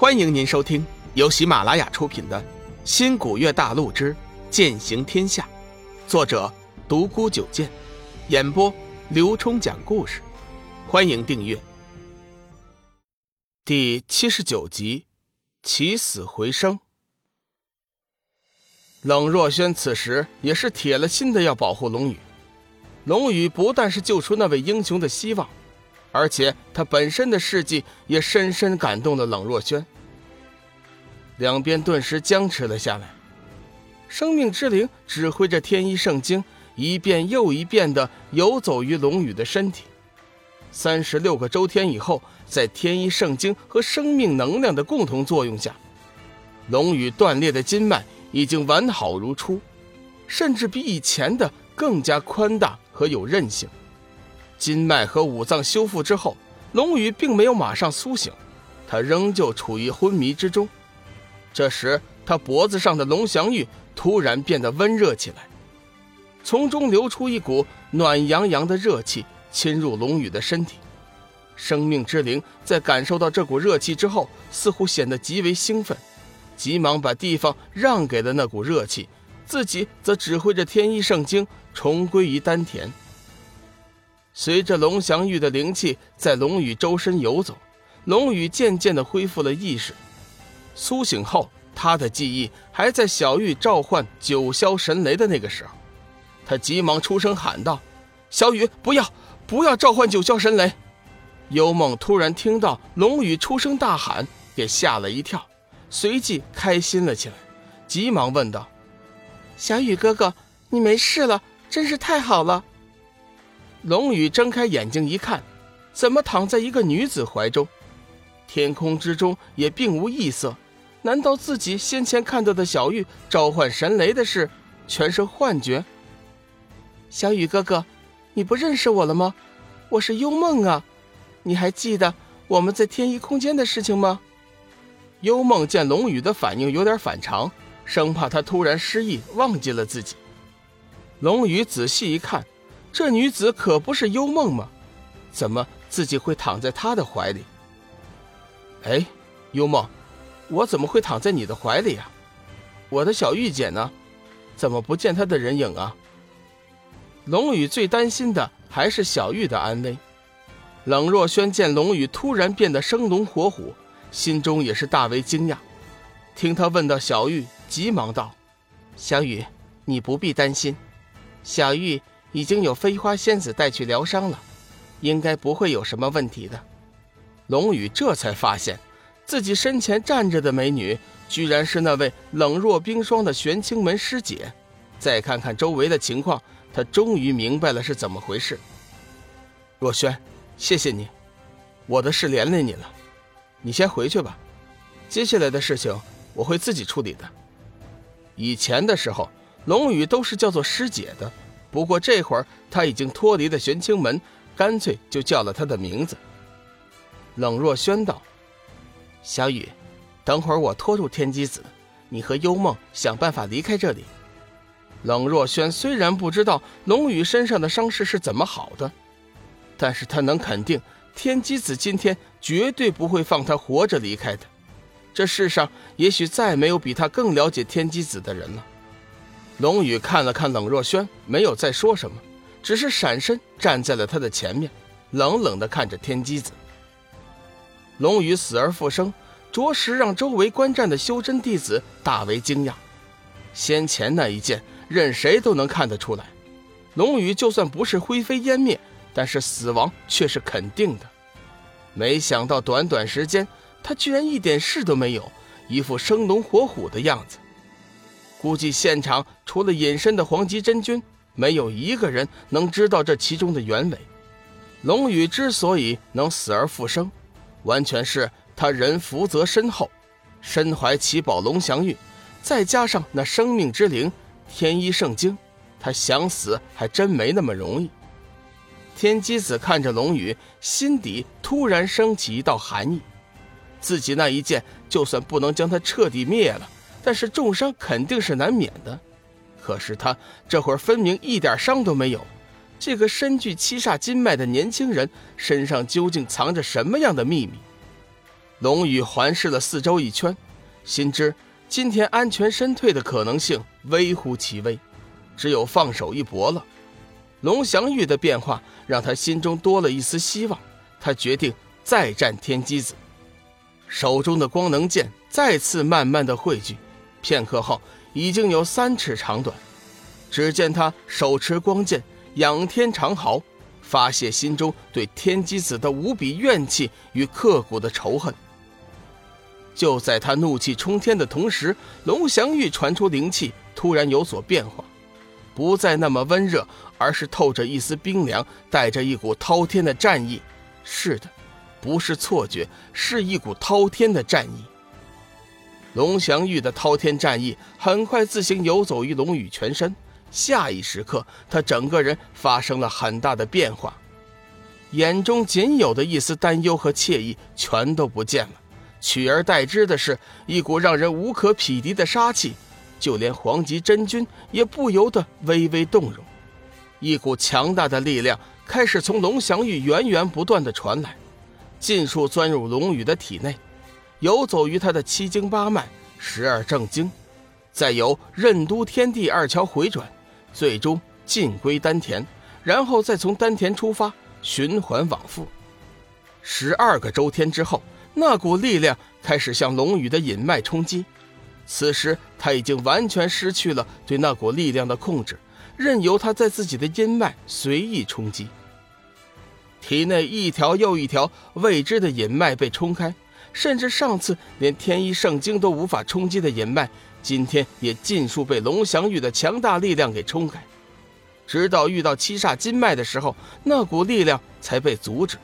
欢迎您收听由喜马拉雅出品的《新古月大陆之剑行天下》，作者独孤九剑，演播刘冲讲故事。欢迎订阅。第七十九集，起死回生。冷若轩此时也是铁了心的要保护龙宇。龙宇不但是救出那位英雄的希望。而且他本身的事迹也深深感动了冷若轩，两边顿时僵持了下来。生命之灵指挥着天一圣经，一遍又一遍地游走于龙宇的身体。三十六个周天以后，在天一圣经和生命能量的共同作用下，龙宇断裂的筋脉已经完好如初，甚至比以前的更加宽大和有韧性。筋脉和五脏修复之后，龙宇并没有马上苏醒，他仍旧处于昏迷之中。这时，他脖子上的龙翔玉突然变得温热起来，从中流出一股暖洋洋的热气，侵入龙宇的身体。生命之灵在感受到这股热气之后，似乎显得极为兴奋，急忙把地方让给了那股热气，自己则指挥着天一圣经重归于丹田。随着龙翔玉的灵气在龙宇周身游走，龙宇渐渐的恢复了意识。苏醒后，他的记忆还在小玉召唤九霄神雷的那个时候，他急忙出声喊道：“小雨，不要，不要召唤九霄神雷！”幽梦突然听到龙宇出声大喊，给吓了一跳，随即开心了起来，急忙问道：“小雨哥哥，你没事了，真是太好了。”龙宇睁开眼睛一看，怎么躺在一个女子怀中？天空之中也并无异色，难道自己先前看到的小玉召唤神雷的事全是幻觉？小雨哥哥，你不认识我了吗？我是幽梦啊，你还记得我们在天一空间的事情吗？幽梦见龙宇的反应有点反常，生怕他突然失忆忘记了自己。龙宇仔细一看。这女子可不是幽梦吗？怎么自己会躺在她的怀里？哎，幽梦，我怎么会躺在你的怀里啊？我的小玉姐呢？怎么不见她的人影啊？龙宇最担心的还是小玉的安危。冷若轩见龙宇突然变得生龙活虎，心中也是大为惊讶。听他问到小玉，急忙道：“小雨，你不必担心，小玉。”已经有飞花仙子带去疗伤了，应该不会有什么问题的。龙宇这才发现，自己身前站着的美女，居然是那位冷若冰霜的玄清门师姐。再看看周围的情况，他终于明白了是怎么回事。若轩，谢谢你，我的事连累你了，你先回去吧。接下来的事情我会自己处理的。以前的时候，龙宇都是叫做师姐的。不过这会儿他已经脱离了玄清门，干脆就叫了他的名字。冷若轩道：“小雨，等会儿我拖住天机子，你和幽梦想办法离开这里。”冷若轩虽然不知道龙宇身上的伤势是怎么好的，但是他能肯定天机子今天绝对不会放他活着离开的。这世上也许再没有比他更了解天机子的人了。龙宇看了看冷若轩，没有再说什么，只是闪身站在了他的前面，冷冷地看着天机子。龙宇死而复生，着实让周围观战的修真弟子大为惊讶。先前那一剑，任谁都能看得出来，龙宇就算不是灰飞烟灭，但是死亡却是肯定的。没想到短短时间，他居然一点事都没有，一副生龙活虎的样子。估计现场除了隐身的黄极真君，没有一个人能知道这其中的原委。龙宇之所以能死而复生，完全是他人福泽深厚，身怀奇宝龙翔玉，再加上那生命之灵天一圣经，他想死还真没那么容易。天机子看着龙宇，心底突然升起一道寒意，自己那一剑就算不能将他彻底灭了。但是重伤肯定是难免的，可是他这会儿分明一点伤都没有。这个身具七煞金脉的年轻人身上究竟藏着什么样的秘密？龙宇环视了四周一圈，心知今天安全身退的可能性微乎其微，只有放手一搏了。龙翔玉的变化让他心中多了一丝希望，他决定再战天机子。手中的光能剑再次慢慢的汇聚，片刻后已经有三尺长短。只见他手持光剑，仰天长嚎，发泄心中对天机子的无比怨气与刻骨的仇恨。就在他怒气冲天的同时，龙翔玉传出灵气突然有所变化，不再那么温热，而是透着一丝冰凉，带着一股滔天的战意。是的。不是错觉，是一股滔天的战意。龙翔玉的滔天战意很快自行游走于龙宇全身，下一时刻，他整个人发生了很大的变化，眼中仅有的一丝担忧和惬意全都不见了，取而代之的是一股让人无可匹敌的杀气，就连黄极真君也不由得微微动容，一股强大的力量开始从龙翔玉源源不断的传来。尽数钻入龙宇的体内，游走于他的七经八脉、十二正经，再由任督天地二桥回转，最终尽归丹田，然后再从丹田出发，循环往复。十二个周天之后，那股力量开始向龙宇的隐脉冲击。此时他已经完全失去了对那股力量的控制，任由他在自己的阴脉随意冲击。体内一条又一条未知的隐脉被冲开，甚至上次连天一圣经都无法冲击的隐脉，今天也尽数被龙翔玉的强大力量给冲开。直到遇到七煞金脉的时候，那股力量才被阻止。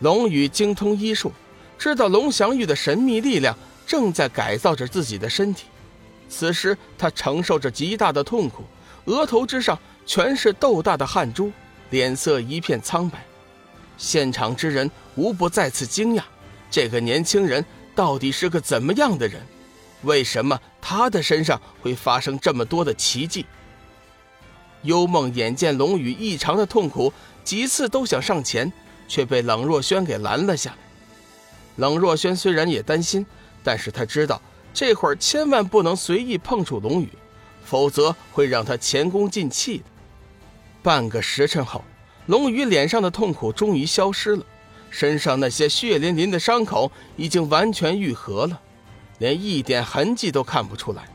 龙宇精通医术，知道龙翔玉的神秘力量正在改造着自己的身体。此时他承受着极大的痛苦，额头之上全是豆大的汗珠。脸色一片苍白，现场之人无不再次惊讶：这个年轻人到底是个怎么样的人？为什么他的身上会发生这么多的奇迹？幽梦眼见龙宇异常的痛苦，几次都想上前，却被冷若轩给拦了下来。冷若轩虽然也担心，但是他知道这会儿千万不能随意碰触龙宇，否则会让他前功尽弃的。半个时辰后，龙宇脸上的痛苦终于消失了，身上那些血淋淋的伤口已经完全愈合了，连一点痕迹都看不出来。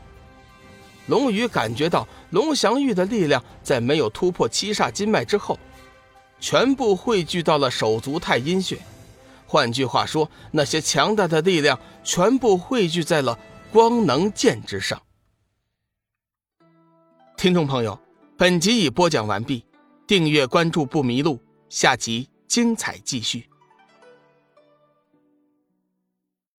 龙宇感觉到龙翔玉的力量在没有突破七煞金脉之后，全部汇聚到了手足太阴穴，换句话说，那些强大的力量全部汇聚在了光能剑之上。听众朋友。本集已播讲完毕，订阅关注不迷路，下集精彩继续。